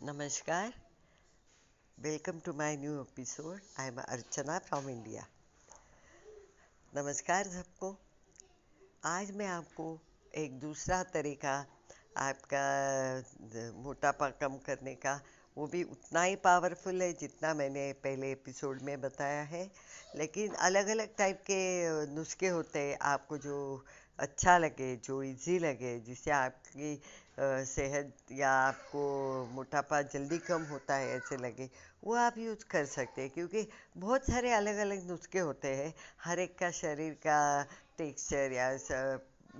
Namaskar. Welcome to my new episode. I am Archana from India. नमस्कार सबको आज मैं आपको एक दूसरा तरीका आपका मोटापा कम करने का, वो भी उतना ही पावरफुल है जितना मैंने पहले एपिसोड में बताया है लेकिन अलग अलग टाइप के नुस्खे होते हैं आपको जो अच्छा लगे, जो इजी लगे, जिससे आपकी सेहत या आपको मोटापा जल्दी कम होता है ऐसे लगे, वो आप यूज़ कर सकते हैं, क्योंकि बहुत सारे अलग अलग नुस्खे होते हैं। हर एक का शरीर का टेक्सचर या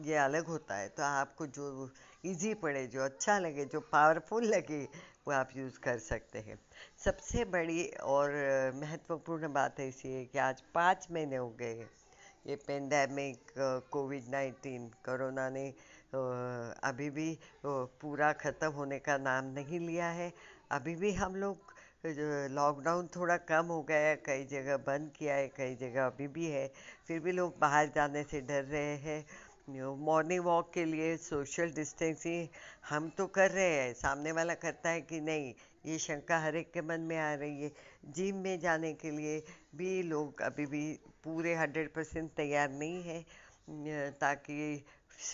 ये अलग होता है तो आपको जो इजी पड़े, जो अच्छा लगे, जो पावरफुल लगे, वो आप यूज़ कर सकते हैं। सबसे बड़ी और महत्वपूर्ण बात ऐसी है कि आज पाँच महीने हो गए ये पेंडेमिक कोविड नाइन्टीन कोरोना ने अभी भी पूरा ख़त्म होने का नाम नहीं लिया है। अभी भी हम लोग लॉकडाउन थोड़ा कम हो गया है, कई जगह बंद किया है, कई जगह अभी भी है। फिर भी लोग बाहर जाने से डर रहे हैं। मॉर्निंग वॉक के लिए सोशल डिस्टेंसिंग हम तो कर रहे हैं। सामने वाला करता है कि नहीं, ये शंका हर एक के मन में आ रही है। जिम में जाने के लिए भी लोग अभी भी पूरे हंड्रेड परसेंट तैयार नहीं है। ताकि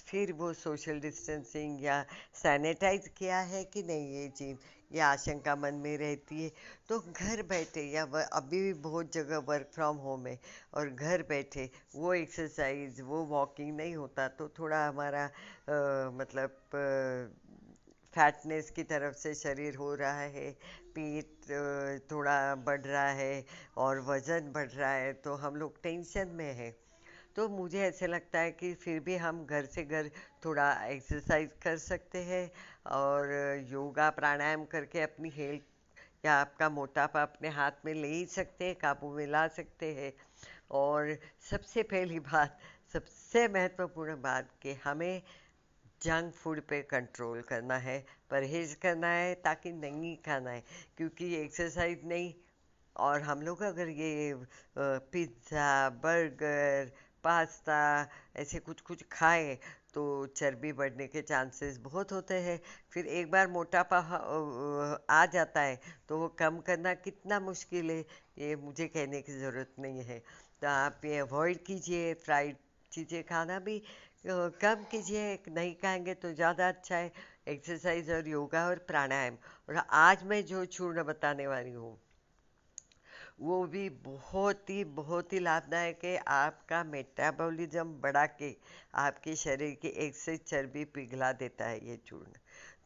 फिर वो सोशल डिस्टेंसिंग या सैनिटाइज किया है कि नहीं ये जिम ये आशंका मन में रहती है। तो घर बैठे या अभी भी बहुत जगह वर्क फ्रॉम होम है और घर बैठे वो एक्सरसाइज वो वॉकिंग नहीं होता तो थोड़ा हमारा आ, मतलब फैटनेस की तरफ़ से शरीर हो रहा है पेट थोड़ा बढ़ रहा है और वज़न बढ़ रहा है तो हम लोग टेंशन में हैं। तो मुझे ऐसे लगता है कि फिर भी हम घर से घर थोड़ा एक्सरसाइज कर सकते हैं और योगा प्राणायाम करके अपनी हेल्थ या आपका मोटापा अपने हाथ में ले ही सकते हैं, काबू में ला सकते हैं। और सबसे पहली बात, सबसे महत्वपूर्ण बात कि हमें जंक फ़ूड पे कंट्रोल करना है, परहेज करना है ताकि नहीं खाना है, क्योंकि एक्सरसाइज नहीं। और हम लोग अगर ये पिज़्ज़ा बर्गर पास्ता, ऐसे कुछ कुछ खाए तो चर्बी बढ़ने के चांसेस बहुत होते हैं। फिर एक बार मोटापा आ जाता है तो वो कम करना कितना मुश्किल है, ये मुझे कहने की ज़रूरत नहीं है। तो आप ये अवॉइड कीजिए, फ्राइड चीज़ें खाना भी कम कीजिए, नहीं खाएँगे तो ज़्यादा अच्छा है, एक्सरसाइज और योगा और प्राणायाम। और आज मैं जो चूर्ण बताने वाली हूँ वो भी बहुत ही बहुत ही लाभदायक है आपका मेटाबॉलिज्म बढ़ा के, आपके शरीर की एक से चर्बी पिघला देता है ये चूर्ण।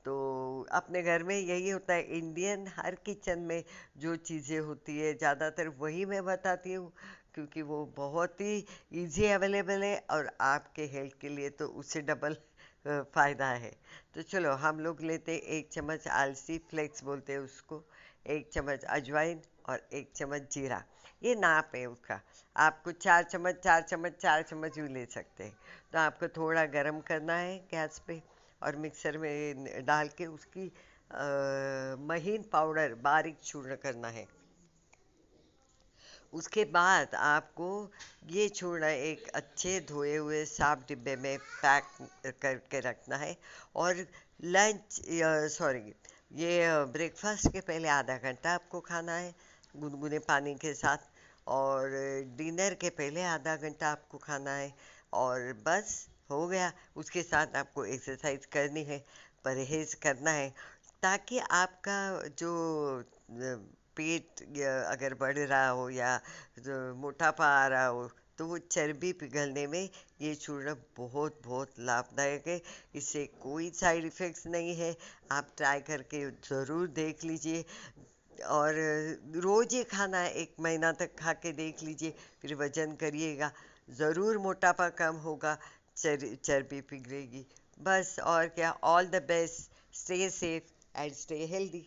तो अपने घर में यही होता है इंडियन हर किचन में जो चीज़ें होती है, ज़्यादातर वही मैं बताती हूँ, क्योंकि वो बहुत ही इजी अवेलेबल है और आपके हेल्थ के लिए तो उससे डबल फ़ायदा है। तो चलो, हम लोग लेते एक चम्मच आलसी फ्लेक्स बोलते हैं उसको, एक चम्मच अजवाइन और एक चम्मच जीरा। ये नाप है उसका। आपको चार चम्मच चार चम्मच चार चम्मच भी ले सकते हैं। तो आपको थोड़ा गरम करना है गैस पे और मिक्सर में डाल के उसकी आ, महीन पाउडर बारीक चूर्ण करना है। उसके बाद आपको ये चूर्ण एक अच्छे धोए हुए साफ़ डिब्बे में पैक करके रखना है और लंच सॉरी ये ब्रेकफास्ट के पहले आधा घंटा आपको खाना है। गुनगुने पानी के साथ और डिनर के पहले आधा घंटा आपको खाना है और बस हो गया। उसके साथ आपको एक्सरसाइज करनी है, परहेज करना है, ताकि आपका जो पेट अगर बढ़ रहा हो या मोटापा आ रहा हो तो वो चर्बी पिघलने में ये चूर्ण बहुत बहुत लाभदायक है। इससे कोई साइड इफ़ेक्ट्स नहीं है। आप ट्राई करके ज़रूर देख लीजिए। और रोज़ ये खाना एक महीना तक खा के देख लीजिए, फिर वज़न करिएगा। ज़रूर मोटापा कम होगा, चर, चर्बी पिघलेगी बस और क्या all the best stay safe and stay healthy